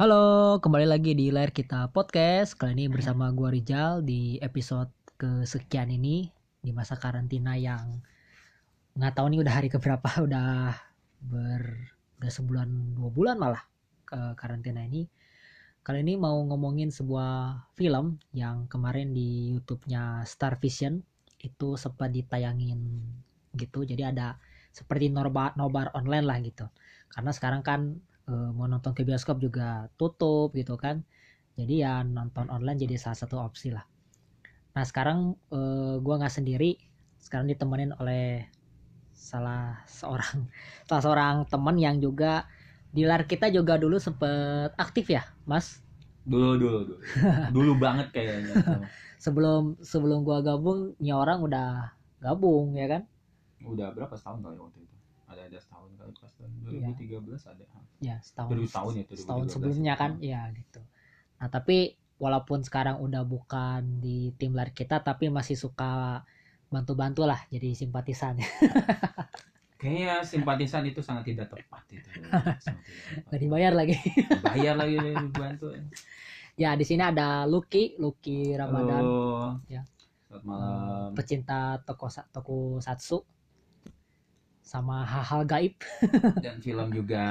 Halo, kembali lagi di Layar Kita Podcast. Kali ini bersama gua Rizal di episode kesekian ini di masa karantina yang nggak tahu nih udah hari keberapa udah ber udah sebulan dua bulan malah ke karantina ini. Kali ini mau ngomongin sebuah film yang kemarin di YouTube-nya Star Vision itu sempat ditayangin gitu. Jadi ada seperti nobar nobar online lah gitu. Karena sekarang kan eh, mau nonton ke bioskop juga tutup gitu kan. Jadi ya nonton online jadi salah satu opsi lah. Nah sekarang eh, gua nggak sendiri. Sekarang ditemenin oleh salah seorang salah seorang teman yang juga di lar kita juga dulu sempet aktif ya mas? Dulu dulu dulu. Dulu banget kayaknya. Sebelum sebelum gua gabung nya orang udah gabung ya kan? Udah berapa tahun kali waktu itu ada ada setahun kali pas tahun Iya. 2013 ada ya setahun baru tahun ya itu setahun 2012 sebelumnya kan? Ya gitu. Nah tapi walaupun sekarang udah bukan di tim lari kita tapi masih suka bantu-bantu lah jadi simpatisan. Kayaknya simpatisan itu sangat tidak tepat itu. Sangat tidak tepat. nggak dibayar lagi. Bayar lagi dibantu ya di sini ada Lucky Lucky Ramadan. Halo. Ya. selamat malam. Pecinta toko toko satsu sama hal-hal gaib dan film juga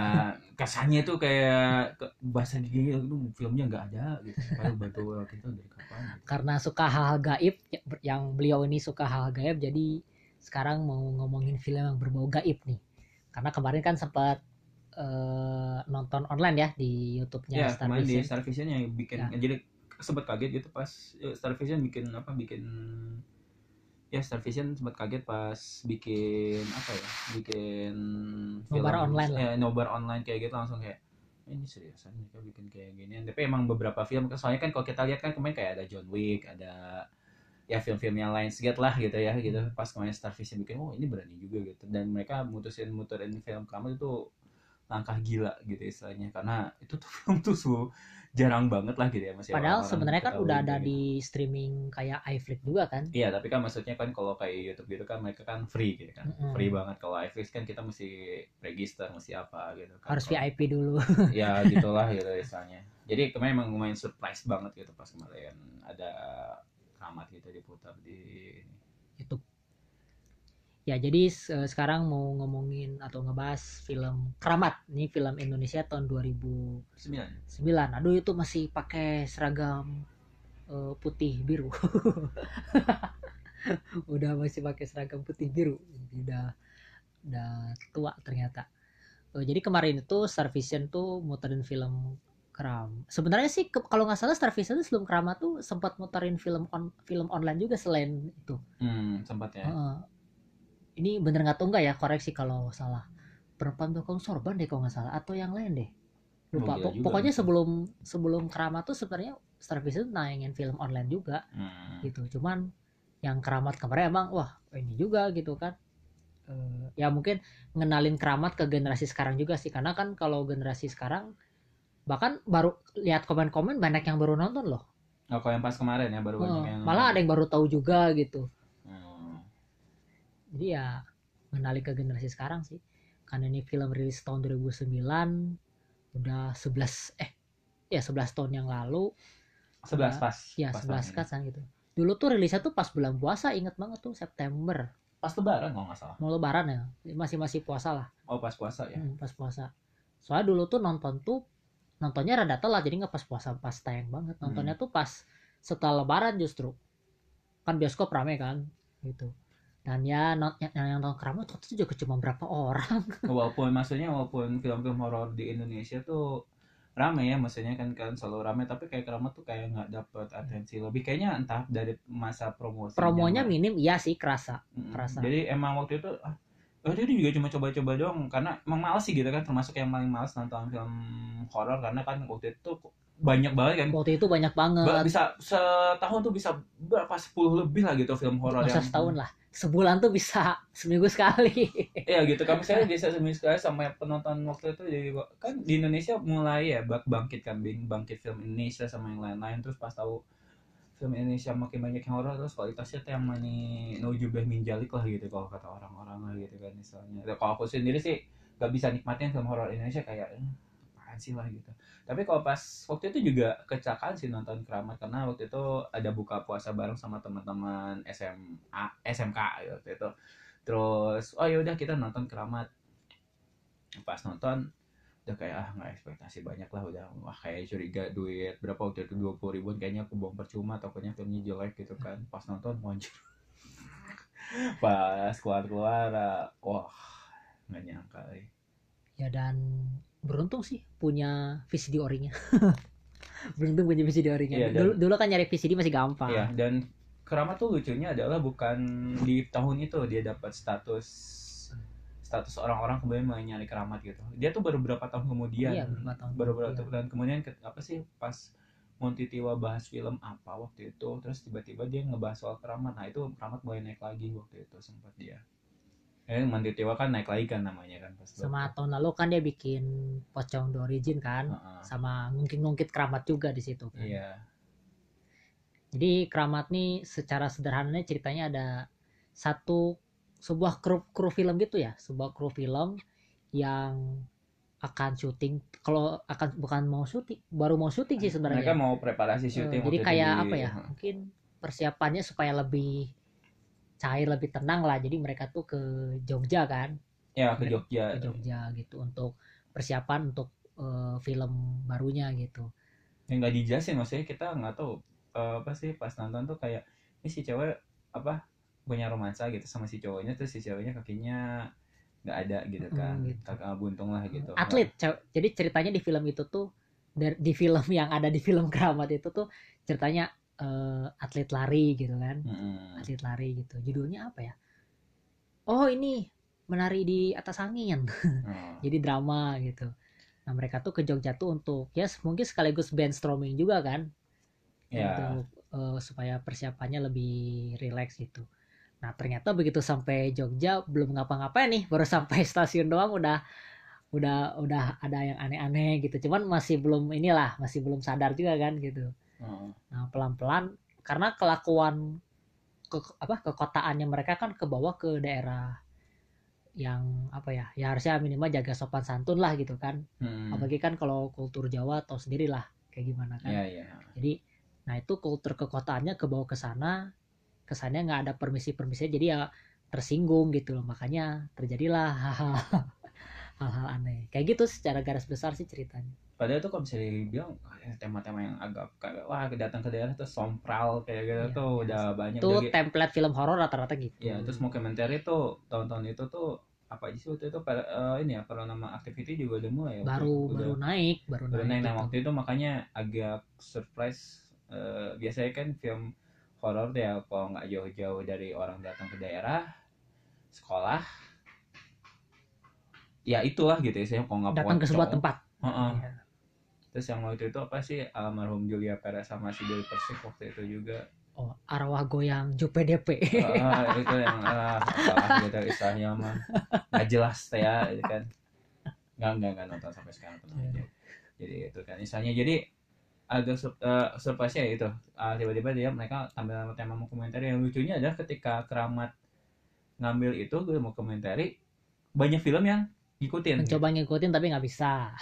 kesannya tuh kayak bahasa gigi itu filmnya nggak ada gitu baru bantu kita dari kapan gitu. karena suka hal-hal gaib ya- yang beliau ini suka hal gaib jadi sekarang mau ngomongin film yang berbau gaib nih karena kemarin kan sempat eh, nonton online ya di YouTube-nya ya Star kemarin di. Star Vision yang bikin Ya. jadi sempat kaget gitu pas eh, Star Vision bikin apa bikin ya Star Vision sempat kaget pas bikin apa ya? Bikin Nobar online lah. ya, nobar online kayak gitu langsung kayak "Eh, ini seriusan mereka bikin kayak gini. Tapi emang beberapa film soalnya kan kalau kita lihat kan kemarin kayak ada John Wick ada ya film-film yang lain segitu lah gitu ya gitu. Pas kemarin Star Vision bikin oh ini berani juga gitu. Dan mereka mutusin muterin film kamu itu langkah gila gitu istilahnya karena itu tuh film tuh su- jarang banget lah gitu ya masih Padahal sebenarnya kan udah ada gitu. di streaming kayak iFlix juga kan. Iya, tapi kan maksudnya kan kalau kayak YouTube gitu kan mereka kan free gitu kan. Mm-mm. Free banget kalau iFlix kan kita mesti register, mesti apa gitu kan. Harus VIP dulu. Ya gitulah gitu istilahnya. Jadi kemarin emang lumayan surprise banget gitu pas kemarin ada keramat gitu diputar di YouTube. Ya jadi se- sekarang mau ngomongin atau ngebahas film Keramat. Ini film Indonesia tahun 2009. sembilan. Aduh itu masih pakai seragam eh, putih biru. udah masih pakai seragam putih biru. Udah udah tua ternyata. Eh, jadi kemarin itu Star Vision tuh muterin film Keram. Sebenarnya sih ke- kalau nggak salah Star Vision tuh sebelum Keramat tuh sempat muterin film on, film online juga selain itu. Hmm, sempat ya. Heeh. Ini bener nggak tahu nggak ya koreksi kalau salah. Perempuan tukang sorban deh kalau nggak salah atau yang lain deh. Lupa. Oh, gila Pok- juga. pokoknya sebelum sebelum keramat tuh sebenarnya Star Vision nayangin film online juga. Hmm. gitu. Cuman yang keramat kemarin emang wah ini juga gitu kan. Eh, ya mungkin ngenalin keramat ke generasi sekarang juga sih. Karena kan kalau generasi sekarang bahkan baru lihat komen-komen banyak yang baru nonton loh. Oh, kalau yang pas kemarin ya baru banyak Eh, yang malah ada yang baru tahu juga gitu. Jadi ya mengenali ke generasi sekarang sih karena ini film rilis tahun 2009 udah 11 eh ya 11 tahun yang lalu 11 pas. ya pas 11 tahun kan gitu dulu tuh rilisnya tuh pas bulan puasa inget banget tuh September. Pas lebaran kalau nggak salah. mau lebaran ya masih masih puasa lah Oh, pas puasa ya. Hmm, pas puasa soalnya dulu tuh nonton tuh nontonnya rada telat jadi nggak pas puasa pas tayang banget nontonnya Hmm. tuh pas setelah lebaran justru kan bioskop rame kan gitu dan ya non- yang, yang nonton keramat waktu itu juga cuma berapa orang. Walaupun maksudnya walaupun film-film horor di Indonesia tuh rame ya maksudnya kan kan selalu rame tapi kayak keramat tuh kayak nggak dapet atensi. Lebih kayaknya entah dari masa promosi promonya minim iya sih kerasa kerasa. jadi emang waktu itu ah oh, dia juga cuma coba-coba doang karena emang males sih gitu kan termasuk yang paling males nonton film horor karena kan waktu itu banyak banget kan. Waktu itu banyak Ba- banget. bisa setahun tuh bisa berapa 10 lebih lah gitu film horor yang setahun lah. Sebulan tuh bisa seminggu sekali. Iya gitu. Kan misalnya bisa seminggu sekali sama penonton waktu itu jadi kan di Indonesia mulai ya bak bangkit kan bangkit film Indonesia sama yang lain-lain. Terus pas tahu film Indonesia makin banyak yang horor terus kualitasnya tuh yang mani nujubah minjalik lah gitu kalau kata orang-orang lah gitu kan misalnya. Ya, kalau aku sendiri sih gak bisa nikmatin film horor Indonesia kayak sih lah gitu. Tapi kalau pas waktu itu juga kecelakaan sih nonton keramat karena waktu itu ada buka puasa bareng sama teman-teman SMA SMK gitu waktu itu. Terus oh ya udah kita nonton keramat. Pas nonton udah kayak ah nggak ekspektasi banyak lah udah wah kayak curiga duit. Berapa waktu itu? Dua puluh ribuan kayaknya aku buang percuma tokonya filmnya jelek gitu kan. Pas nonton muncul. Pas keluar keluar wah nggak nyangka eh. ya dan beruntung sih punya VCD orinya beruntung punya VCD orinya Iya, dan- dulu dulu kan nyari VCD masih gampang Iya, dan keramat tuh lucunya adalah bukan di tahun itu dia dapat status status orang-orang kemudian mulai nyari keramat gitu. Dia tuh baru berapa tahun kemudian. iya beberapa tahun baru berapa kemudian. tahun dan kemudian ke- apa sih pas Monty Tiwa bahas film apa waktu itu terus tiba-tiba dia ngebahas soal keramat. Nah, itu keramat mulai naik lagi waktu itu sempat dia. Eh, Monty Tiwa kan naik lagi kan namanya kan pas sama tahun lalu kan dia bikin pocong the origin kan Heeh. sama ngungkit-ngungkit keramat juga di situ kan. Iya. Jadi keramat nih secara sederhananya ceritanya ada satu sebuah kru kru film gitu ya, sebuah kru film yang akan syuting. Kalau akan bukan mau syuting, baru mau syuting sih Mereka sebenarnya. mau preparasi syuting jadi waktu itu kayak di- apa ya? Mungkin persiapannya supaya lebih cair, lebih tenang lah. Jadi mereka tuh ke Jogja kan, Ya, ke Jogja. ke Jogja gitu untuk persiapan untuk eh, film barunya gitu. yang nggak dijelasin maksudnya kita nggak tahu eh, apa sih pas nonton tuh kayak ini si cewek apa punya romansa gitu sama si cowoknya terus si ceweknya kakinya nggak ada gitu kan Mm, gitu. Kaki- buntung lah gitu atlet jadi ceritanya di film itu tuh di film yang ada di film keramat itu tuh ceritanya eh, atlet lari gitu kan. Mm-mm. atlet lari gitu. Judulnya apa ya? Oh ini menari di atas angin. Oh. jadi drama gitu. Nah mereka tuh ke Jogja tuh untuk ya mungkin sekaligus brainstorming juga kan. Ya untuk eh, supaya persiapannya lebih rileks gitu. Nah ternyata begitu sampai Jogja belum ngapa-ngapain nih. Baru sampai stasiun doang udah udah udah ada yang aneh-aneh gitu. Cuman masih belum inilah masih belum sadar juga kan gitu Oh. nah pelan-pelan karena kelakuan ke apa kekotaannya mereka kan ke bawah ke daerah yang apa ya ya harusnya minimal jaga sopan santun lah gitu kan. Mm. apalagi kan kalau kultur Jawa atau sendiri lah kayak gimana kan. Ya ya jadi nah itu kultur kekotaannya ke bawah ke sana kesannya nggak ada permisi permisi jadi ya tersinggung gitu loh. Makanya terjadilah hal-hal aneh. Kayak gitu secara garis besar sih ceritanya padahal tuh kalau bisa dibilang eh, tema-tema yang agak kayak wah datang ke daerah tuh sompral kayak gitu Iya, tuh udah banyak itu gi- template film horor rata-rata gitu ya terus mau komentar itu tahun-tahun itu tuh apa aja sih waktu itu para- eh, ini ya paranormal activity juga udah mulai ya baru itu. Udah- baru naik baru Baru naik naik. Nah gitu. waktu itu makanya agak surprise. Eh, biasanya kan film horor tuh ya kalau nggak jauh-jauh dari orang datang ke daerah sekolah. Ya itulah gitu ya saya kalau nggak datang ke sebuah tempat Heeh. Iya. Terus yang waktu itu apa sih almarhum Julia Perez sama si Dewi Persik waktu itu juga. oh arwah goyang Jupe DP Ah, itu yang ah, apalah gitu istilahnya mah. Nggak jelas ya itu kan. Nggak nggak nggak nonton sampai sekarang tenang aja. Jadi itu kan istilahnya jadi agak sur- eh, surprise ya itu. Ah, tiba-tiba dia mereka tampil sama tema mau komentari yang lucunya adalah ketika keramat ngambil itu gue mau komentari banyak film yang ngikutin. Mencoba ngikutin tapi nggak bisa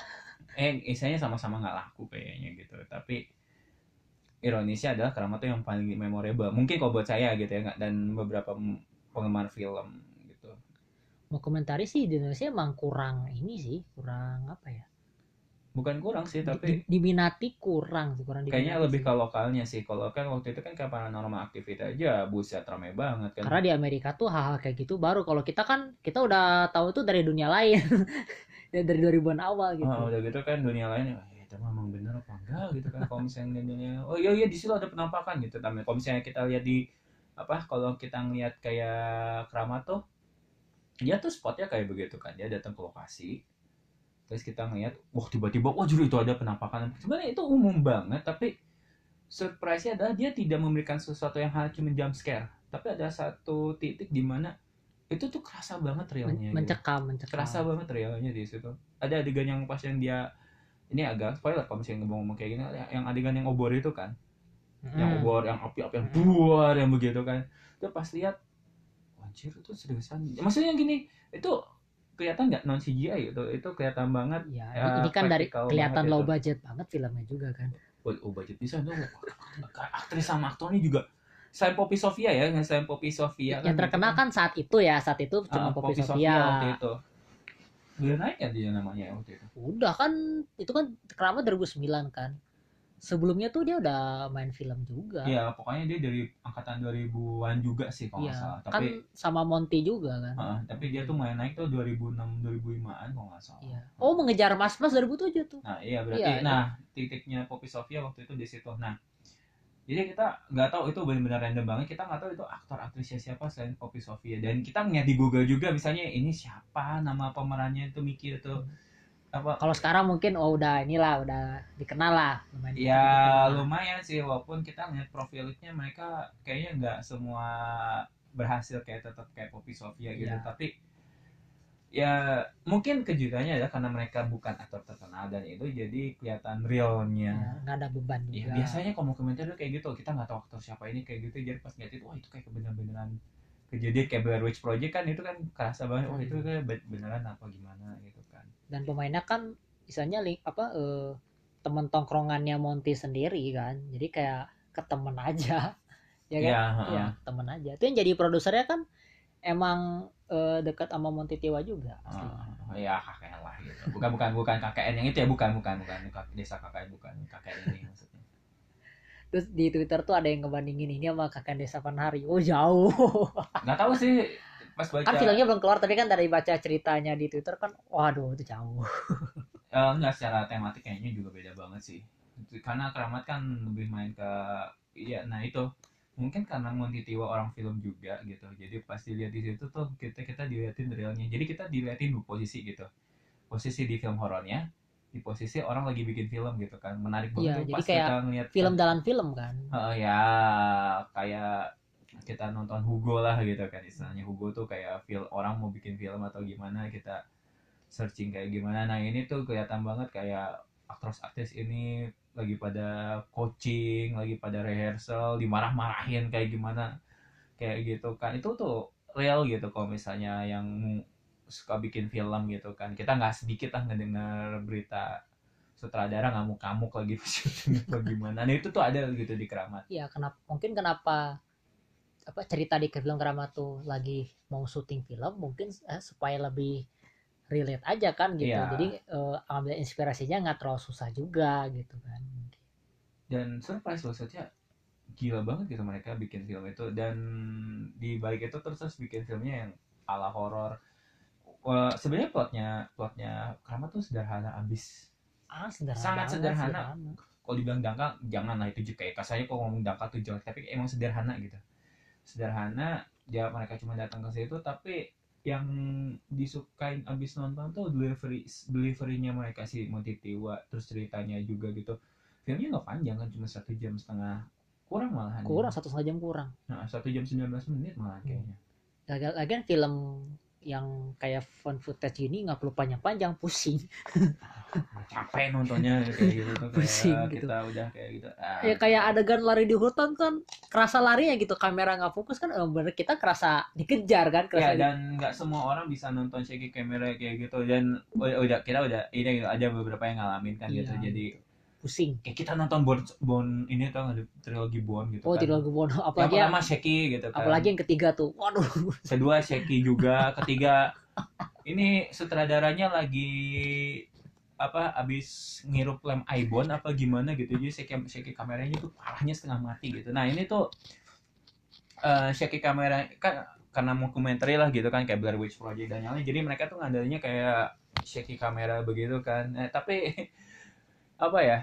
eh istilahnya sama-sama nggak laku kayaknya gitu. Tapi ironisnya adalah keramat tuh yang paling memorable. Mungkin kalau buat saya gitu ya nggak dan beberapa penggemar film gitu. Mau komentari sih di Indonesia emang kurang ini sih kurang apa ya? Bukan kurang sih tapi di- diminati kurang sih kurang kayaknya lebih sih. ke lokalnya sih. Kalau kan waktu itu kan kayak paranormal activity aja buset rame banget kan. Karena di Amerika tuh hal-hal kayak gitu baru. Kalau kita kan kita udah tahu itu dari dunia lain Ya, dari 2000-an awal gitu. Oh, udah gitu kan dunia lain ya itu mah emang bener apa enggak? Gitu kan kalau misalnya dunia oh iya iya di situ ada penampakan gitu. Tapi kalau misalnya kita lihat di apa kalau kita ngeliat kayak keramat tuh dia tuh spotnya kayak begitu kan. Dia datang ke lokasi terus kita ngeliat wah tiba-tiba wah jujur itu ada penampakan. Sebenarnya itu umum banget tapi surprise-nya adalah dia tidak memberikan sesuatu yang hanya cuma scare. Tapi ada satu titik di mana itu tuh kerasa banget realnya Men- gitu. mencekam mencekam. Kerasa banget realnya di situ. Ada adegan yang pas yang dia ini agak spoiler kalau misalnya ngomong-ngomong kayak gini yang adegan yang obor itu kan? Yang Hmm. obor yang api api yang buar yang begitu kan? Itu pas lihat anjir itu seriusan. Maksudnya gini itu kelihatan nggak non CGI gitu? Itu kelihatan banget ya, Ya, ini kan dari kelihatan low itu. budget banget filmnya juga kan. Oh, oh budget bisa tuh aktris sama aktornya juga selain Poppy Sofia ya selain Poppy Sofia yang terkenal kan saat itu ya saat itu cuma Ah, Poppy Poppy Sofia waktu itu udah naik ya dia namanya waktu itu udah kan itu kan keramat 2009 kan sebelumnya tuh dia udah main film juga Iya, pokoknya dia dari angkatan 2000-an juga sih kalau nggak Iya, salah. kan Tapi sama Monty juga kan Heeh, tapi dia tuh mulai naik tuh 2006 2005-an kalau nggak salah. Iya. Oh mengejar Mas Mas 2007 tuh. Nah, iya berarti Iya, nah titiknya Poppy Sofia waktu itu di situ. Nah, jadi kita nggak tahu itu benar-benar random banget. Kita nggak tahu itu aktor aktrisnya siapa selain Poppy Sofia. Dan kita ngeliat di Google juga misalnya ini siapa nama pemerannya itu mikir tuh apa Kalau sekarang mungkin oh udah inilah udah dikenal lah. lumayan Ya dikenal. lumayan sih walaupun kita ngeliat profilnya mereka kayaknya nggak semua berhasil kayak tetap kayak Poppy Sofia gitu Iya. tapi ya mungkin kejutannya adalah karena mereka bukan aktor terkenal dan itu jadi kelihatan realnya Ya, nggak ada beban ya, juga. biasanya kalau mau komentar tuh kayak gitu kita nggak tahu aktor siapa ini kayak gitu jadi pas ngeliat itu wah itu kayak bener-beneran kejadian kayak Blair Witch Project kan itu kan kerasa banget wah itu kayak be- beneran apa gimana gitu kan Dan pemainnya kan misalnya link apa eh, teman tongkrongannya Monty sendiri kan. Jadi kayak ke temen aja. ya kan? Iya, heeh. temen aja. Itu yang jadi produsernya kan emang eh, dekat sama Monty Tiwa juga. Ah, ya KKN lah gitu. Bukan bukan bukan KKN yang itu ya bukan bukan bukan desa KKN bukan KKN ini maksudnya. Terus di Twitter tuh ada yang ngebandingin ini sama kakak desa Panhari. Oh jauh. Nggak tahu sih pas baca kan filmnya belum keluar tapi kan dari baca ceritanya di Twitter kan waduh itu jauh. eh, nggak secara tematik kayaknya juga beda banget sih. Karena Keramat kan lebih main ke iya nah itu mungkin karena Monty Tiwa orang film juga gitu. Jadi pas dilihat di situ tuh kita kita diliatin realnya. Jadi kita diliatin dua posisi gitu. Posisi di film horornya, di posisi orang lagi bikin film gitu kan. Menarik banget Iya, tuh jadi pas kayak kita ngeliat Film dalam film kan. Heeh, ya kayak kita nonton Hugo lah gitu kan istilahnya Hugo tuh kayak feel orang mau bikin film atau gimana kita searching kayak gimana nah ini tuh kelihatan banget kayak aktris-aktris ini lagi pada coaching lagi pada rehearsal dimarah-marahin kayak gimana kayak gitu kan. Itu tuh real gitu kalau misalnya yang suka bikin film gitu kan. Kita nggak sedikit lah ngedengar berita sutradara ngamuk-ngamuk lagi atau gimana. Nah itu tuh ada gitu di keramat. Iya, kenapa mungkin kenapa apa cerita di film Keramat tuh lagi mau syuting film mungkin eh, supaya lebih relate aja kan gitu. Iya. Jadi eh, ambil inspirasinya nggak terlalu susah juga gitu kan. dan surprise maksudnya gila banget gitu mereka bikin film itu dan di balik itu terus terus bikin filmnya yang ala horor Wah, sebenarnya plotnya plotnya keramat tuh sederhana abis Ah, sederhana. Sangat banget, sederhana. kalau dibilang dangkal jangan lah itu kayak kasarnya kalau ngomong dangkal tuh jelek tapi emang sederhana gitu sederhana ya mereka cuma datang ke situ tapi yang disukain abis nonton tuh delivery deliverynya mereka si Monty Tiwa terus ceritanya juga gitu filmnya nggak panjang kan cuma satu jam setengah kurang malahan ya. Kurang satu setengah jam kurang. nah satu jam 19 menit malah kayaknya Lagi- Lagian film yang kayak fun footage gini nggak perlu panjang-panjang pusing. capek nontonnya kayak gitu tuh kayak Pusing gitu. kita udah kayak gitu ah, ya kayak adegan lari di hutan kan kerasa larinya gitu kamera nggak fokus kan eh, bener kita kerasa dikejar kan ya kerasa di- dan nggak semua orang bisa nonton shaky camera kayak gitu dan udah, kita udah ini gitu, ada beberapa yang ngalamin kan gitu Iya, jadi pusing. kayak kita nonton Bond, Bond ini tau nggak trilogi Bond gitu Oh kan. Bono yang apalagi yang, pertama shaky gitu kan. apalagi yang ketiga tuh. Waduh. kedua shaky juga ketiga ini sutradaranya lagi apa abis ngirup lem Ibon apa gimana gitu. Jadi shaky, shaky kameranya tuh parahnya setengah mati gitu. Nah ini tuh eh shaky kamera kan karena mau komentari lah gitu kan kayak Blair Witch Project dan yang lain jadi mereka tuh ngandelnya kayak shaky kamera begitu kan. Eh, tapi apa ya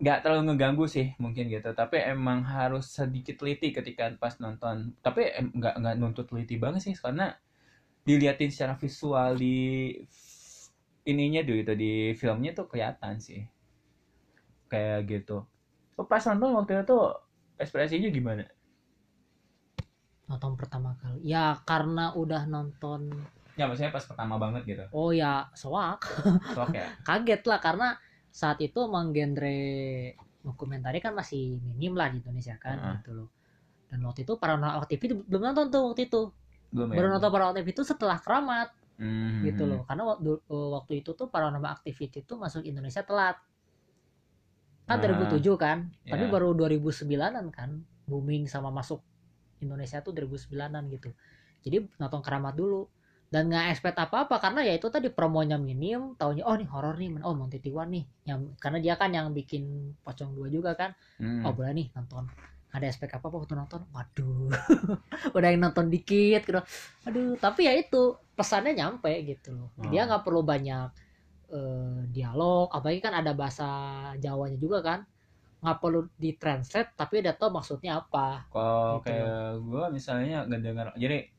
nggak terlalu ngeganggu sih mungkin gitu tapi emang harus sedikit teliti ketika pas nonton tapi em, nggak nggak nuntut teliti banget sih karena diliatin secara visual di ininya dulu itu di filmnya tuh kelihatan sih kayak gitu pas nonton waktu itu ekspresinya gimana Nonton pertama kali. Ya karena udah nonton. ya maksudnya pas pertama banget gitu Oh ya soak. sok ya Kaget lah karena saat itu emang genre dokumentari kan masih minim lah di Indonesia kan Heeh. gitu loh. Dan waktu itu Paranormal Activity belum nonton tuh waktu itu. belum ya Baru nonton Paranormal Activity itu setelah Keramat. Hmm. gitu loh karena waktu waktu itu tuh paranormal activity tuh masuk Indonesia telat kan Ah, 2007 kan tapi ya. baru 2009an kan booming sama masuk Indonesia tuh 2009an gitu jadi nonton keramat dulu dan nggak expect apa-apa karena ya itu tadi promonya minim taunya oh nih horor nih oh Monty Tiwan nih. Yang karena dia kan yang bikin pocong dua juga kan. Hmm. oh boleh nih nonton. Ada expect apa apa waktu nonton? Waduh. Udah yang nonton dikit gitu. Aduh tapi ya itu pesannya nyampe gitu loh. Dia Hmm. nggak perlu banyak eh, dialog apalagi kan ada bahasa Jawanya juga kan. Nggak perlu ditranslate tapi udah tahu maksudnya apa Kalau Gitu. kayak gue misalnya nggak dengar, jadi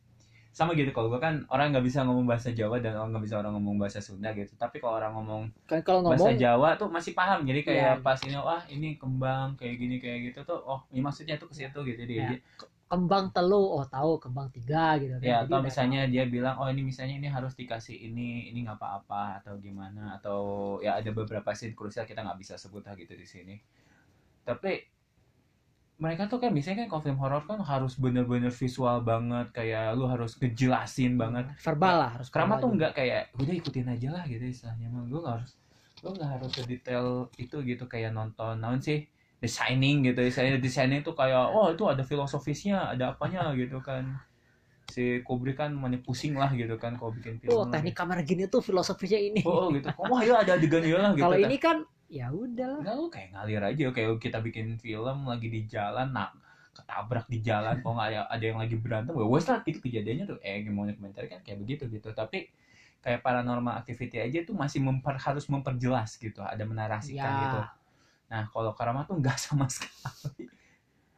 sama gitu kalau gue kan orang nggak bisa ngomong bahasa Jawa dan orang nggak bisa orang ngomong bahasa Sunda gitu. Tapi kalau orang ngomong kan kalau bahasa ngomong Jawa tuh masih paham. Jadi Iya. kayak pas ini wah ini kembang kayak gini kayak gitu tuh oh ini maksudnya tuh ke situ gitu dia. Ya, kembang telu oh tahu kembang tiga gitu Ya atau misalnya dia bilang oh ini misalnya ini harus dikasih ini ini nggak apa-apa atau gimana atau ya ada beberapa scene krusial kita nggak bisa sebut lah gitu di sini. Tapi mereka tuh kan biasanya kan kalau film horor kan harus bener-bener visual banget kayak lu harus ngejelasin banget. Verbal lah harus Kerama tuh nggak kayak udah ikutin aja lah gitu istilahnya. Mah gue nggak harus gue nggak harus sedetail itu gitu kayak nonton naon sih? The Shining gitu istilahnya. The Shining tuh kayak oh itu ada filosofisnya ada apanya gitu kan. Si Kubrick kan mana pusing lah gitu kan kalau bikin film oh teknik kamera gini tuh filosofinya ini. Oh, oh, gitu. Wah ya ada adegan ya lah gitu kalau kan. ini kan ya udah Enggak lu kayak ngalir aja. Kayak kita bikin film lagi di jalan nah ketabrak di jalan kok nggak ada, ada yang lagi berantem. Gue wes lah itu kejadiannya tuh. Eh gimana komentar kan? Kayak begitu gitu. Tapi kayak paranormal activity aja tuh masih memper, harus memperjelas gitu. Ada menarasikan ya. gitu. Nah kalau karama tuh nggak sama sekali.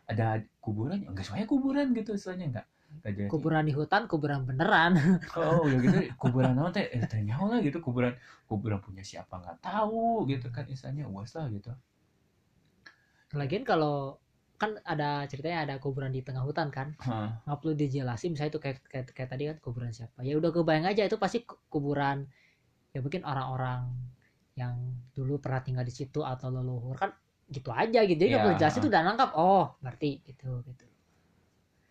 Ada kuburan? Ya nggak semuanya kuburan gitu istilahnya nggak jadi. Kuburan di hutan kuburan beneran. Oh ya gitu. Kuburan apa teh? Eh, ternyata lah gitu. Kuburan kuburan punya siapa nggak tahu gitu kan. Istilahnya uas lah gitu. Lagian kalau kan ada ceritanya ada kuburan di tengah hutan kan. Nggak perlu dijelasin. Misalnya itu kayak, kayak kayak tadi kan kuburan siapa. Ya udah kebayang aja itu pasti ku- kuburan. Ya mungkin orang-orang yang dulu pernah tinggal di situ atau leluhur. Kan gitu aja gitu. Jadi nggak Iya. perlu jelasin itu udah nangkap. Oh ngerti gitu gitu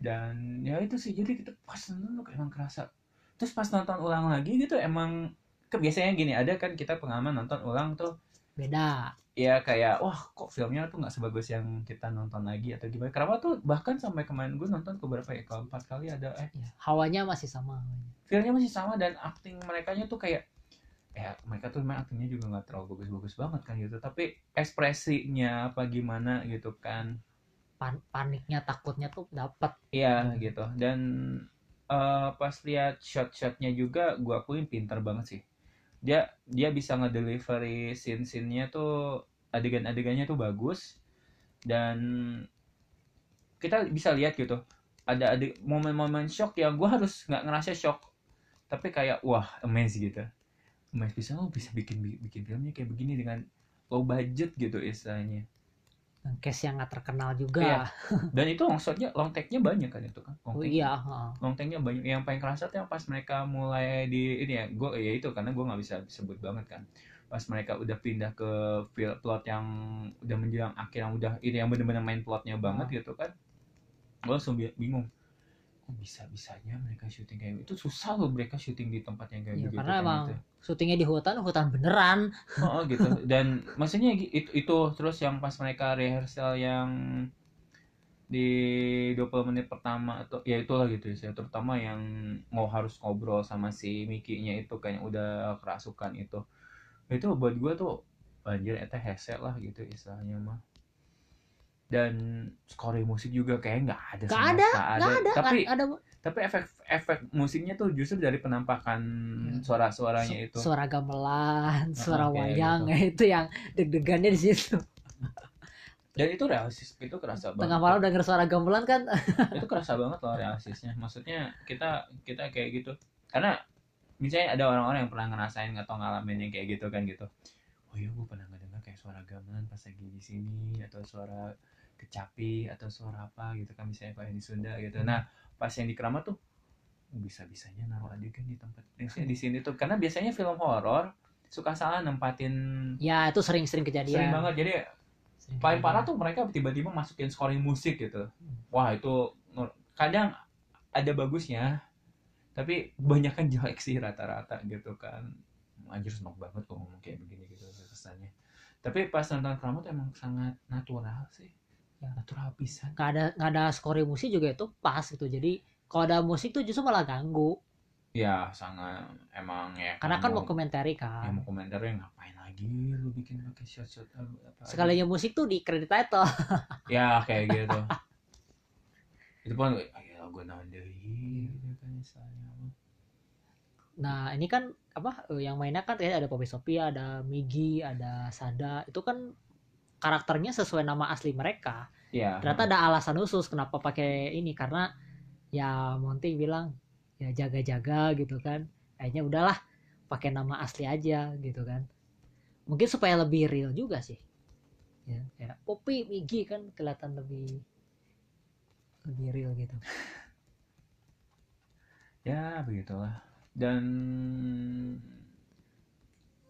dan ya itu sih jadi kita pas nonton tuh emang kerasa. Terus pas nonton ulang lagi gitu emang ke biasanya gini ada kan kita pengalaman nonton ulang tuh beda. Ya kayak wah kok filmnya tuh nggak sebagus yang kita nonton lagi atau gimana. Kenapa tuh bahkan sampai kemarin gue nonton ke berapa ya? Keempat kali ada eh. Ya, hawanya masih sama. Filmnya masih sama dan acting mereka tuh kayak ya mereka tuh memang aktingnya juga nggak terlalu bagus-bagus banget kan gitu. Tapi ekspresinya apa gimana gitu kan Pan- paniknya takutnya tuh dapat Iya gitu. Dan eh, pas lihat shot-shotnya juga gua akuin pinter banget sih. Dia dia bisa ngedelivery scene-scene-nya tuh adegan-adegannya tuh bagus. Dan kita bisa lihat gitu ada adeg- momen-momen shock yang gua harus nggak ngerasa shock. Tapi kayak wah amazed gitu. Amazed bisa lo bisa bikin bikin filmnya kayak begini dengan low budget gitu istilahnya case yang nggak terkenal juga. Iya. dan itu long shotnya long take-nya banyak kan itu kan long oh take iya heeh. long take-nya banyak. Yang paling kerasa tuh yang pas mereka mulai di ini ya gue ya itu karena gue nggak bisa sebut banget kan. Pas mereka udah pindah ke plot yang udah menjelang akhir yang udah ini yang bener-bener main plotnya banget gitu kan gue langsung bi- bingung kok bisa bisanya mereka syuting kayak gitu? itu susah loh mereka syuting di tempat yang kayak Iya, begitu karena kan emang gitu. syutingnya di hutan hutan beneran Oh, gitu. Dan maksudnya itu itu terus yang pas mereka rehearsal yang di 20 menit pertama atau ya itulah gitu ya. Terutama yang mau harus ngobrol sama si Mikinya itu kan yang udah kerasukan itu. Itu buat gua tuh anjir eta hese lah gitu istilahnya mah. Dan scoring musik juga kayak nggak ada Nggak sama ada, nggak ada Tapi nggak ada tapi efek efek musiknya tuh justru dari penampakan Hmm. suara-suaranya su- itu. suara gamelan suara kayak wayang gitu. itu yang deg-degannya di situ Dan itu realistis, itu kerasa banget. tengah malam denger suara gamelan kan itu kerasa banget loh realistisnya maksudnya kita kita kayak gitu karena misalnya ada orang-orang yang pernah ngerasain atau ngalamin yang kayak gitu kan gitu oh iya gue pernah suara gamelan pas lagi di sini atau suara kecapi atau suara apa gitu kan misalnya kayak di Sunda gitu. Nah pas yang di Keramat tuh bisa bisanya naruh adegan di tempat di sini tuh. Karena biasanya film horor suka salah nempatin ya itu sering-sering kejadian. Sering banget. Jadi Sering paling parah kejadian. tuh mereka tiba-tiba masukin scoring musik gitu. Wah itu kadang ada bagusnya tapi banyak kan jelek sih rata-rata gitu kan. Anjir senok banget kok ngomong kayak begini gitu kesannya tapi pas nonton Keramat emang sangat natural sih. Ya. natural pisan. Nggak ada nggak ada scoring musik juga itu pas gitu. Jadi kalau ada musik tuh justru malah ganggu. Ya sangat emang ya karena kan mau komentari ya kan mau komentarnya ngapain lagi lu bikin pakai shot shot apa sekalinya musik tuh di credit title ya kayak gitu. Itu pun ya gue nonton gitu kan misalnya. Nah ini kan apa eh, yang mainnya kan kayak ada Poppy Sophia ada Migi ada Sada. Itu kan karakternya sesuai nama asli mereka. Ya ternyata ada alasan khusus kenapa pakai ini. Karena ya Monty bilang ya jaga-jaga gitu kan. Akhirnya udahlah pakai nama asli aja gitu kan. Mungkin supaya lebih real juga sih. Ya kayak Poppy Migi kan kelihatan lebih lebih real gitu. Ya begitulah dan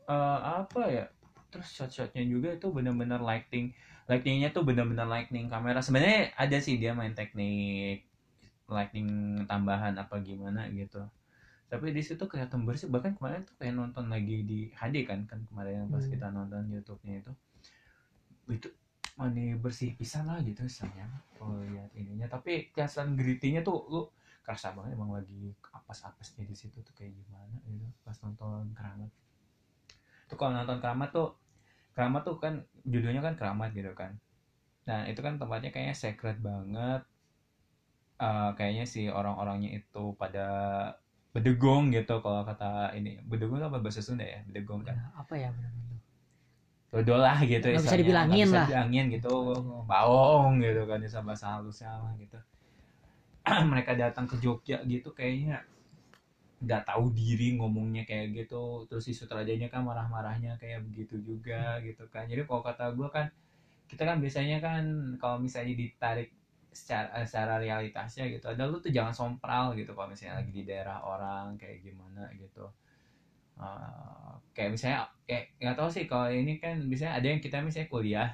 eh, apa ya? Terus shot-shotnya juga itu benar-benar lighting lightingnya tuh benar-benar lightning kamera. Sebenarnya ada sih dia main teknik lightning tambahan apa gimana gitu. Tapi di situ kelihatan bersih. Bahkan kemarin tuh kayak nonton lagi di HD kan kan kemarin yang pas Hmm. kita nonton YouTube-nya itu. Itu mana bersih pisan lah gitu misalnya. Kalau lihat ininya. Tapi kelihatan gritty-nya tuh lu kerasa banget emang lagi apes-apesnya di situ tuh kayak gimana gitu pas nonton keramat. Tuh kalau nonton keramat tuh keramat tuh kan judulnya kan keramat gitu kan. Nah itu kan tempatnya kayaknya secret banget. Eh, kayaknya si orang-orangnya itu pada bedegong gitu kalau kata ini. Bedegong apa bahasa Sunda ya? Bedegong kan? Ya, apa ya benar-benar dodol lah gitu Nggak bisa dibilangin Nggak bisa lah. dibilangin gitu. Baong. baong gitu kan bisa bahasa halusnya lah gitu mereka datang ke Jogja gitu kayaknya nggak tahu diri ngomongnya kayak gitu. Terus si sutradaranya kan marah-marahnya kayak begitu juga gitu kan. Jadi kalau kata gue kan kita kan biasanya kan kalau misalnya ditarik secara secara realitasnya gitu ada lu tuh jangan sompral gitu kalau misalnya lagi di daerah orang kayak gimana gitu. Eh, kayak misalnya kayak nggak tahu sih kalau ini kan misalnya ada yang kita misalnya kuliah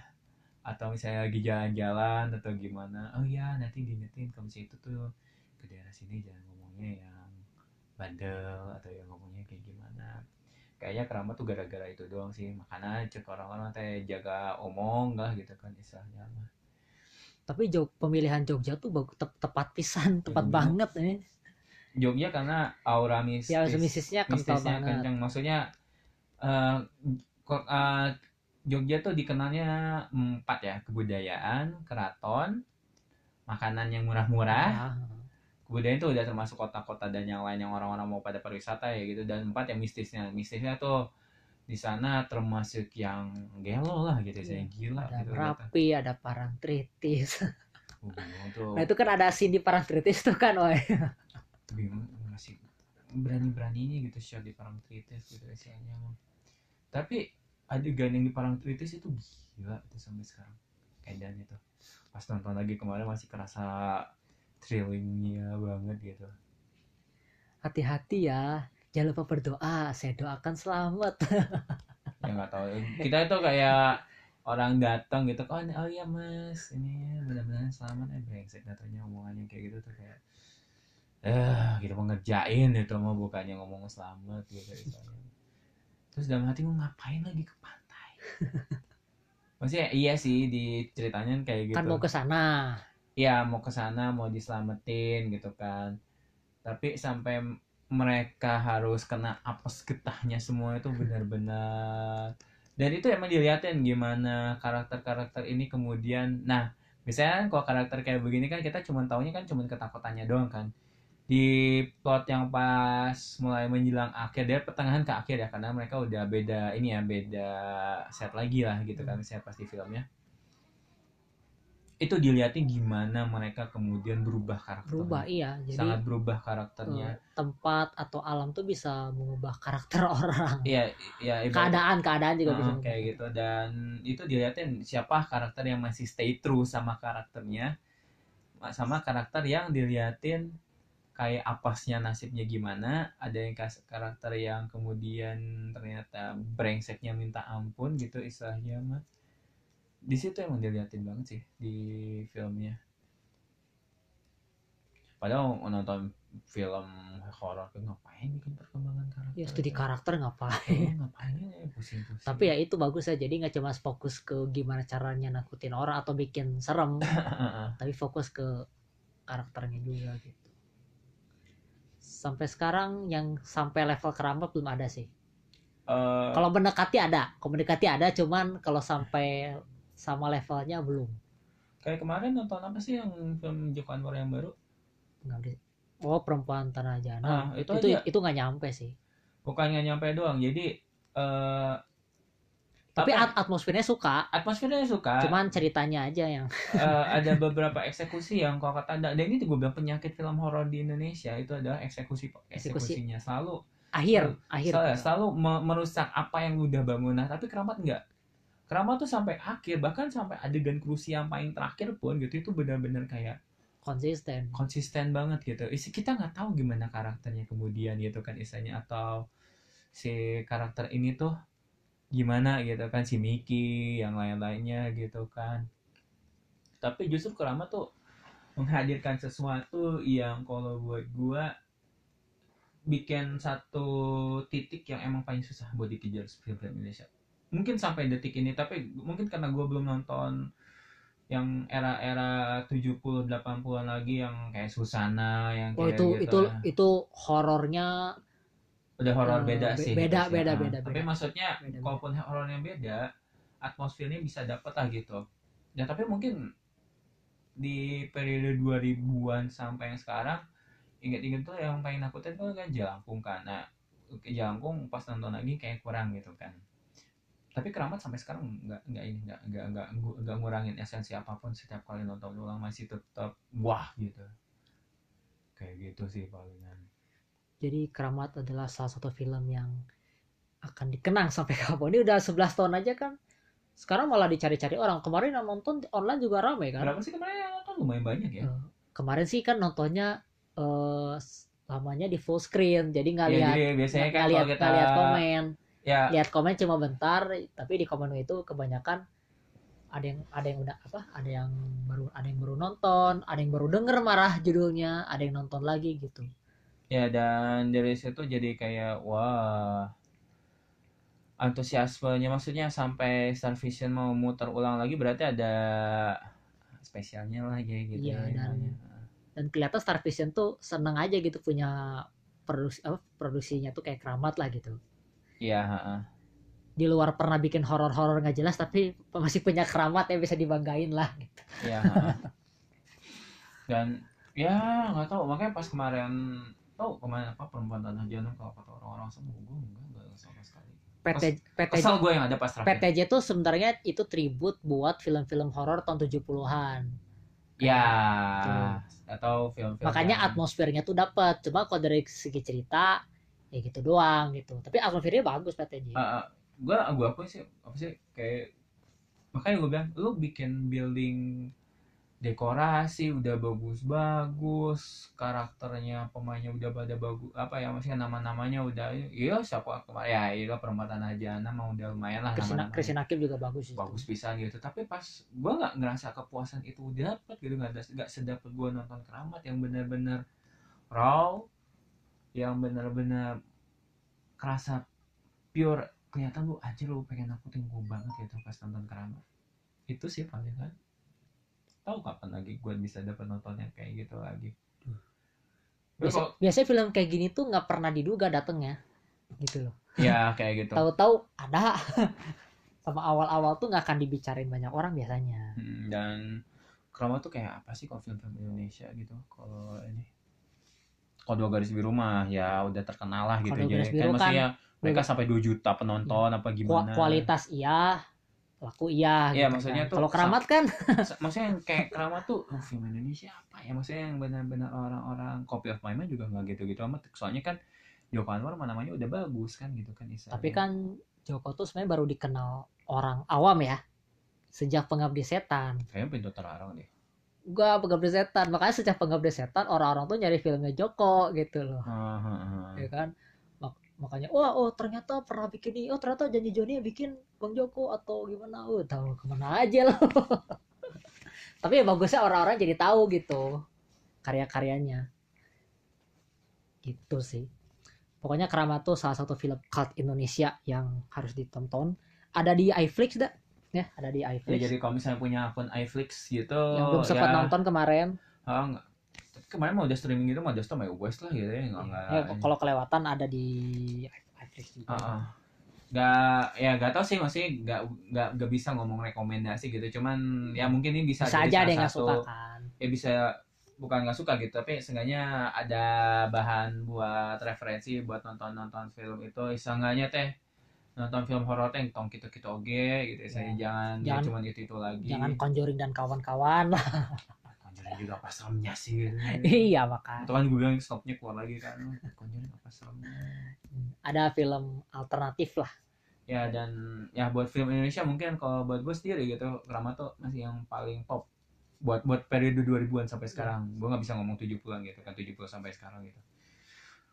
atau misalnya lagi jalan-jalan atau gimana oh iya nanti diingetin misalnya itu tuh ke daerah sini jangan ngomongnya yang bandel atau yang ngomongnya kayak gimana. Kayaknya keramat tuh gara-gara itu doang sih makanya cek orang-orang teh jaga omong lah gitu kan istilahnya mah. Tapi Jog, pemilihan Jogja tuh tep- tepat pisan tepat Iya. banget ini. Jogja karena aura mistis ya mistisnya kental mistisnya banget. kencang maksudnya kok eh, Jogja tuh dikenalnya empat ya kebudayaan keraton makanan yang murah-murah. Ya. kebudayaan itu udah termasuk kota-kota dan yang lain yang orang-orang mau pada pariwisata ya gitu. Dan empat yang mistisnya. Mistisnya tuh di sana termasuk yang gelo lah gitu saya gila ada gitu. Merapi ada Parangtritis. Uh, tuh. Nah itu kan ada scene di Parangtritis tuh kan woy bingung masih berani-beraninya gitu shot di Parangtritis gitu istilahnya. Mah. tapi adegan yang di Parangtritis itu gila itu sampai sekarang edannya tuh. Pas nonton lagi kemarin masih kerasa thrillingnya banget gitu. Hati-hati ya jangan lupa berdoa saya doakan selamat. Ya nggak tahu. Kita itu kayak orang datang gitu oh, oh iya mas ini benar-benar selamat. Eh brengsek datanya omongannya kayak gitu tuh kayak eh kita mau ngerjain itu mau bukannya ngomong selamat gitu misalnya terus dalam hati gue ngapain lagi ke pantai? Maksudnya iya sih diceritanya kayak gitu. kan mau ke sana. Iya mau ke sana mau diselamatin gitu kan. Tapi sampai mereka harus kena apes getahnya semua itu benar-benar. Dan itu emang dilihatin gimana karakter-karakter ini kemudian. Nah misalnya kan kalau karakter kayak begini kan kita cuma taunya kan cuma ketakutannya doang kan di plot yang pas mulai menjelang akhir dari pertengahan ke akhir ya karena mereka udah beda ini ya beda set lagi lah gitu kan misalnya pas di filmnya. Itu dilihatin gimana mereka kemudian berubah karakter berubah iya. Jadi sangat berubah karakternya. eh, tempat atau alam tuh bisa mengubah karakter orang. Iya iya ibarat- keadaan keadaan juga bisa Heeh, kayak gitu. Dan itu dilihatin siapa karakter yang masih stay true sama karakternya sama karakter yang dilihatin kayak apasnya nasibnya gimana ada yang kas- karakter yang kemudian ternyata brengseknya minta ampun gitu istilahnya mah di situ emang dilihatin banget sih di filmnya. Padahal nonton film horor tuh ngapain bikin perkembangan karakter ya studi karakter ngapain? Iya, ngapain ya? Pusing-pusing. Tapi ya itu bagus ya jadi nggak cuma fokus ke gimana caranya nakutin orang atau bikin serem tapi fokus ke karakternya juga gitu sampai sekarang yang sampai level keramat belum ada sih. Eh, kalau mendekati ada mendekati ada cuman kalau sampai sama levelnya belum. kayak kemarin nonton apa sih yang film Joko Anwar yang baru? Nggak oh perempuan tanah jana Ah, itu itu itu aja. itu nggak nyampe sih. Bukan nggak nyampe doang jadi eh tapi at- atmosfernya suka. Atmosfernya suka. Cuman ceritanya aja yang eh, ada beberapa eksekusi yang kalau kata dan ini tuh gue bilang penyakit film horor di Indonesia itu adalah eksekusi Eksekusi. eksekusinya. Selalu akhir akhir. selalu, selalu me- merusak apa yang udah bangun nah tapi keramat enggak. Keramat tuh sampai akhir bahkan sampai adegan krusi yang paling terakhir pun gitu itu benar-benar kayak konsisten. konsisten banget gitu. Isi kita nggak tahu gimana karakternya kemudian gitu kan istilahnya. Atau si karakter ini tuh gimana gitu kan si Mickey yang lain-lainnya gitu kan. Tapi justru keramat tuh menghadirkan sesuatu yang kalau buat gua bikin satu titik yang emang paling susah buat dikejar film-film Indonesia. Mungkin sampai detik ini tapi mungkin karena gua belum nonton yang era-era 70 80-an lagi yang kayak Susana yang oh kayak itu gitu itu itu horornya udah horor Eh, beda be- sih beda, gitu sih. beda, Ah, beda, tapi beda. maksudnya Beda, beda. kalaupun horornya beda atmosfernya bisa dapet lah gitu ya tapi mungkin di periode 2000-an sampai yang sekarang inget-inget tuh yang paling nakutin tuh kan Jelangkung kan nah Jelangkung pas nonton lagi kayak kurang gitu kan tapi keramat sampai sekarang nggak nggak ini nggak nggak nggak nggak ngurangin esensi apa pun setiap kali nonton ulang masih tetap wah gitu kayak gitu sih palingan jadi keramat adalah salah satu film yang akan dikenang sampai kapan. Ini udah 11 tahun aja kan. Sekarang malah dicari-cari orang. Kemarin yang nonton online juga ramai kan. Berapa sih kemarin yang nonton? Lumayan banyak ya. Eh, kemarin sih kan nontonnya eh lamanya di full screen. Jadi nggak Iya, lihat biasanya nggak kan lihat kita lihat komen. Ya. Lihat komen cuma bentar tapi di komen itu kebanyakan ada yang ada yang udah apa? Ada yang baru ada yang baru nonton ada yang baru denger marah judulnya ada yang nonton lagi gitu ya dan dari situ jadi kayak wah antusiasmenya maksudnya sampai Star Vision mau muter ulang lagi berarti ada spesialnya lah ya gitu Iya, ya, dan- ya. dan kelihatan Star Vision tuh seneng aja gitu punya produksi apa produksinya tuh kayak keramat lah gitu Iya, di luar pernah bikin horor-horor nggak jelas tapi masih punya keramat yang bisa dibanggain lah gitu. Iya, dan ya nggak tahu makanya pas kemarin tahu kemarin apa perempuan tanah jantung kalau kata orang-orang semua gue enggak enggak sama sekali PT, PTJ, kesel gue yang ada pas terakhir PTJ tuh sebenarnya itu tribut buat film-film horor tahun 70-an. ya Tuh. atau film-film Makanya yang- atmosfernya tuh dapat. Cuma kalau dari segi cerita ya gitu doang gitu. Tapi atmosfernya bagus PTJ. uh, gue gue apa sih apa sih kayak makanya gue bilang lu bikin building dekorasi udah bagus-bagus karakternya pemainnya udah pada bagus apa ya maksudnya nama-namanya udah iya siapa kemarin ya iya perempatan aja nama udah lumayan lah nama-namanya. Christina Hakim juga bagus itu. bagus pisan gitu tapi pas gue nggak ngerasa kepuasan itu dapet gitu nggak nggak sedapet gue nonton keramat yang bener-bener raw yang bener-bener kerasa pure kelihatan lu aja lu pengen nakutin gue banget gitu pas nonton keramat itu sih paling kan tahu kapan lagi gue bisa dapat nonton yang kayak gitu lagi. Tapi Biasa, biasanya film kayak gini tuh nggak pernah diduga datengnya gitu loh. ya kayak gitu. Tahu-tahu ada. Sama awal-awal tuh nggak akan dibicarain banyak orang biasanya. Hmm, dan keramat tuh kayak apa sih kalau film-film Indonesia gitu? Kalau ini? Kalau dua garis biru mah ya udah terkenal lah gitu jadi Garis kan kan maksudnya mereka sampai 2 juta penonton apa gimana? kualitas iya, laku iya. Iya, gitu maksudnya kan. tuh kalau keramat kan maksudnya yang kayak keramat tuh oh, film Indonesia apa ya maksudnya yang benar-benar orang-orang copy of my mind juga nggak gitu-gitu amat soalnya kan Joko Anwar namanya udah bagus kan gitu kan istilahnya. tapi kan Joko tuh sebenarnya baru dikenal orang awam ya sejak pengabdi setan kayaknya pintu terlarang deh gua pengabdi setan makanya sejak pengabdi setan orang-orang tuh nyari filmnya Joko gitu loh ah, ah. ya kan makanya wah oh ternyata pernah bikin ini. Oh ternyata janji Joni bikin Bang Joko atau gimana. Oh tahu ke mana aja loh tapi ya bagusnya orang-orang jadi tahu gitu karya-karyanya. Gitu sih. Pokoknya Keramat tuh salah satu film cult Indonesia yang harus ditonton. Ada di iFlix dah ya ada di Ya, iFlix. jadi kalau misalnya punya akun iFlix gitu yang belum sempat ya, nonton kemarin. Nggak. Kemarin mau udah streaming gitu mah just my west lah gitu ya nggak nggak ya, kalau kelewatan ada di iFlix juga. Ah, ah. nggak ya nggak tahu sih masih nggak nggak nggak bisa ngomong rekomendasi gitu cuman ya mungkin ini bisa, bisa jadi aja ada salah yang satu- suka kan. ya bisa bukan nggak suka gitu tapi seenggaknya ada bahan buat referensi buat nonton nonton film itu. Seenggaknya teh nonton film horor teh tong gitu gitu oge gitu saya jangan, Jangan- ya cuman itu itu lagi. jangan Conjuring dan kawan-kawan lah Juga apa seremnya sih gitu. iya maka itu kan gue bilang stopnya keluar lagi kan. Conjuring apa seremnya. Ada film alternatif lah. Ya dan ya buat film Indonesia mungkin kalau buat gue sendiri gitu Rama tuh masih yang paling top buat buat periode 2000-an sampai sekarang. Gue nggak bisa ngomong 70-an gitu kan 70 sampai sekarang gitu.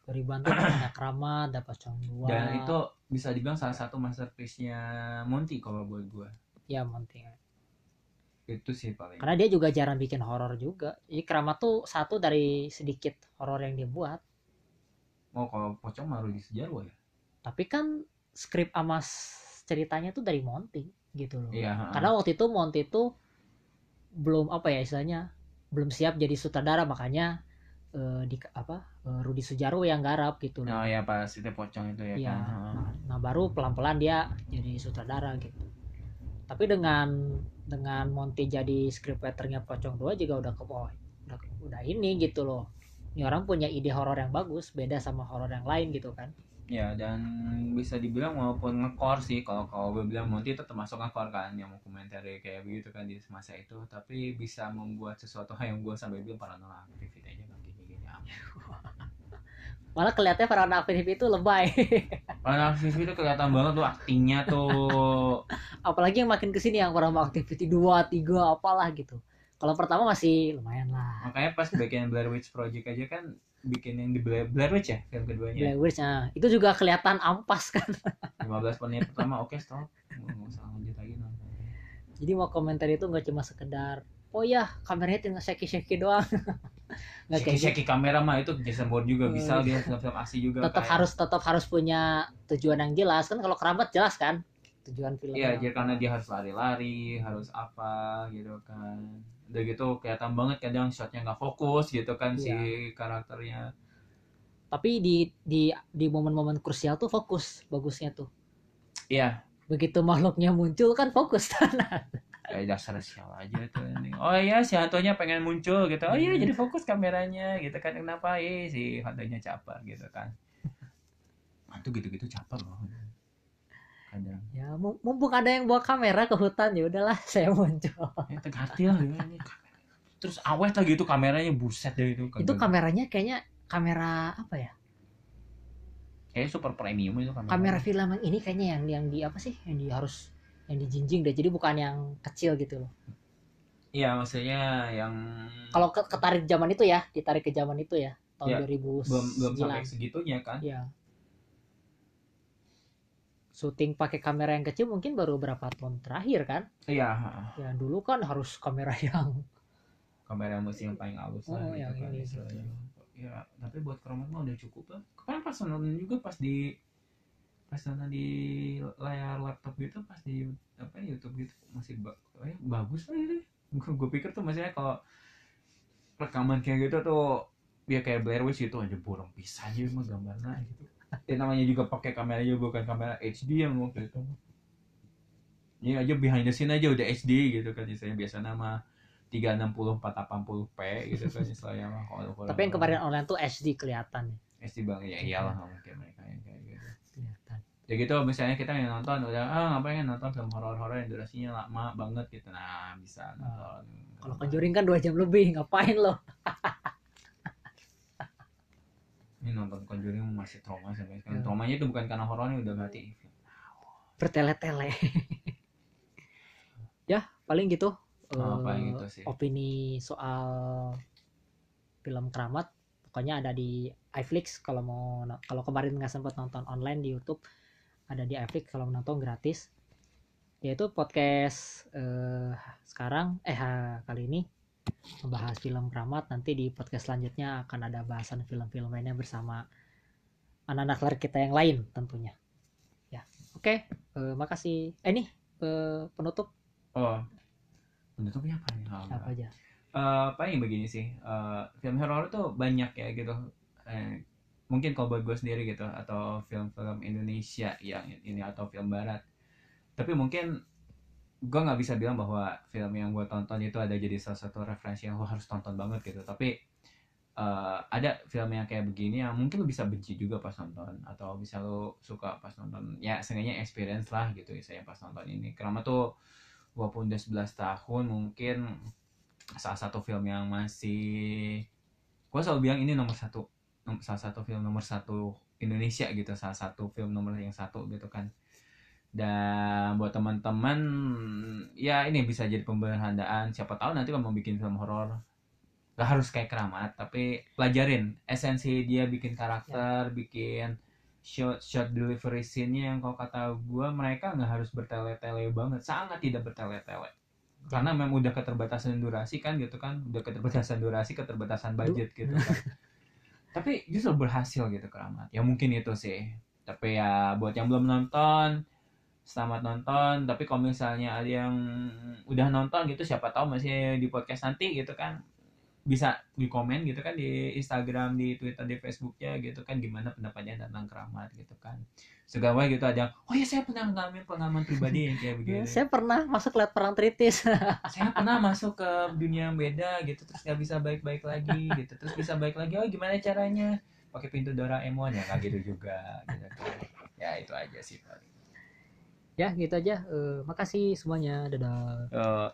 2000-an tuh banyak Keramat dapat Cong Dua dan itu bisa dibilang salah satu masterpiece-nya Monty kalau buat gue. Ya Monty itu sih paling karena dia juga jarang bikin horor juga. Jadi Keramat tuh satu dari sedikit horor yang dia buat. Oh kalau pocong maru di sejarah ya? Tapi kan skrip sama s- ceritanya tuh dari Monty gitu loh. Iya karena waktu itu Monty itu belum apa ya istilahnya belum siap jadi sutradara. Makanya eh, di apa eh, Rudi Sujarwo yang garap gitu loh. Oh ya pas itu pocong itu ya Iya. kan. Nah, nah, baru pelan-pelan dia jadi sutradara gitu. Tapi dengan dengan Monty jadi scriptwriternya Pocong 2 juga udah ke oh, udah udah ini gitu loh. Ini orang punya ide horor yang bagus, beda sama horor yang lain gitu kan. ya dan bisa dibilang walaupun ngekor sih kalau kalau gue bilang Monty itu termasuk ngekor kan yang mau komentari kayak begitu kan di masa itu tapi bisa membuat sesuatu yang gue sampai bilang paranormal activity aja kan gini gini Malah kelihatannya para aktif itu lebay. paranormal activity itu kelihatan banget tuh aktingnya tuh Apalagi yang makin ke sini yang paranormal activity 2, 3 apalah gitu. Kalau pertama masih lumayan lah. makanya pas bikin Blair Witch Project aja kan bikin yang di Blair, Blair Witch ya film keduanya Blair Witch, nah, itu juga kelihatan ampas kan. 15 menit pertama oke stop nggak usah lanjut lagi nonton Jadi mau komentar itu nggak cuma sekedar oh ya kameranya tinggal shaky-shaky doang. Nggak kayak gitu. Shaki kamera mah itu Jason Bourne juga bisa Hmm. dia film-film asli juga tetap kayak- harus tetap harus punya tujuan yang jelas kan kalau kerabat jelas kan tujuan film Iya, jadi karena dia harus lari-lari, harus apa gitu kan. Udah gitu kelihatan banget kadang shotnya nggak fokus gitu kan si Iya. karakternya. tapi di di di momen-momen krusial tuh fokus bagusnya tuh Iya, begitu makhluknya muncul kan fokus kayak dasar sial aja tuh. Oh iya si hantunya pengen muncul gitu. Oh iya Hmm. jadi fokus kameranya gitu kan. Kenapa eh si hantunya caper gitu kan. Hantu gitu-gitu caper loh. Kadang. ya mum- mumpung ada yang bawa kamera ke hutan ya udahlah saya muncul Ya tegati lah ini. Terus awet lah gitu kameranya buset deh itu. itu kameranya kayaknya kamera apa ya Kayak super premium itu kamera. kamera film yang ini kayaknya yang yang di apa sih yang di harus yang dijinjing deh. Jadi bukan yang kecil gitu loh. Iya maksudnya yang kalau ke- ketarik zaman itu ya ditarik ke zaman itu ya Ya, tahun 2009 belum belum sampai segitunya kan? Ya syuting pakai kamera yang kecil mungkin baru berapa tahun terakhir kan? Iya ya dulu kan harus kamera yang kamera musik yang paling halus lah Oh, gitu yang kan ini. istilahnya. ya tapi buat kromat mah udah cukup lah. Kemarin pas nonton juga pas di pas nonton di layar laptop gitu pas di apa YouTube gitu masih ba eh, bagus lah itu gue pikir tuh maksudnya kalau rekaman kayak gitu tuh dia kayak Blair Witch gitu aja borong pisan aja mah gambarnya gitu. Dan namanya juga pakai kamera juga bukan kamera HD yang waktu itu. Ini aja behind the scene aja udah HD gitu kan misalnya biasa nama 360 480 p gitu kan istilahnya mah kalau tapi yang kemarin online tuh HD kelihatan. SD bang ya iyalah nggak mungkin mereka yang kayak gitu kelihatan. Ya gitu misalnya kita yang nonton udah ah ngapain nonton film horor-horor yang durasinya lama banget gitu. Nah bisa nonton. Kalau Conjuring kan dua jam lebih ngapain lo? Ini nonton Conjuring masih trauma sampai sekarang Ya. traumanya itu bukan karena horornya udah mati. Bertele-tele. Ya paling gitu Oh, eh, paling gitu sih. opini soal film keramat pokoknya ada di iFlix kalau mau kalau kemarin nggak sempat nonton online di YouTube ada di iFlix kalau nonton gratis. Yaitu podcast eh, sekarang eh kali ini membahas film keramat. Nanti di podcast selanjutnya akan ada bahasan film-film lainnya bersama anak-anak ler kita yang lain tentunya. Ya oke eh, makasih. Eh nih eh, penutup. Oh penutupnya apa nih? Oh, apa aja Eh, paling begini sih. Eh, film horor tuh banyak ya gitu. Eh, mungkin kalau buat gue sendiri gitu atau film-film Indonesia yang ini atau film Barat. Tapi mungkin gue nggak bisa bilang bahwa film yang gue tonton itu ada jadi salah satu referensi yang lo harus tonton banget gitu. Tapi eh, ada film yang kayak begini yang mungkin lo bisa benci juga pas nonton atau bisa lo suka pas nonton. Ya seenggaknya experience lah gitu saya pas nonton ini. Karena tuh walaupun udah 11 tahun mungkin salah satu film yang masih gue selalu bilang ini nomor satu nom- salah satu film nomor satu Indonesia gitu salah satu film nomor yang satu gitu kan. Dan buat teman-teman ya ini bisa jadi pemberhandaan siapa tahu nanti kalau mau bikin film horor gak harus kayak keramat tapi pelajarin esensi dia bikin karakter bikin shot shot delivery scene-nya yang kalau kata gue mereka nggak harus bertele-tele banget sangat tidak bertele-tele karena memang udah keterbatasan durasi kan gitu kan. Udah keterbatasan durasi keterbatasan budget gitu kan. Tapi justru berhasil gitu keramat. Ya mungkin itu sih. Tapi ya buat yang belum nonton selamat nonton. Tapi kalau misalnya ada yang udah nonton gitu siapa tahu masih di podcast nanti gitu kan. Bisa di komen gitu kan di Instagram di Twitter di Facebooknya gitu kan. Gimana pendapatnya tentang keramat gitu kan segala gitu aja. Oh ya saya pernah ngalamin pengalaman pribadi yang kayak begini. Ya, saya pernah masuk lihat perang tritis. Saya pernah masuk ke dunia yang beda gitu terus nggak bisa baik-baik lagi gitu. Terus bisa baik lagi oh gimana caranya? Pakai pintu Doraemon ya nggak gitu juga gitu kan. Ya itu aja sih paling ya gitu aja. Eh, makasih semuanya. Dadah. Eh,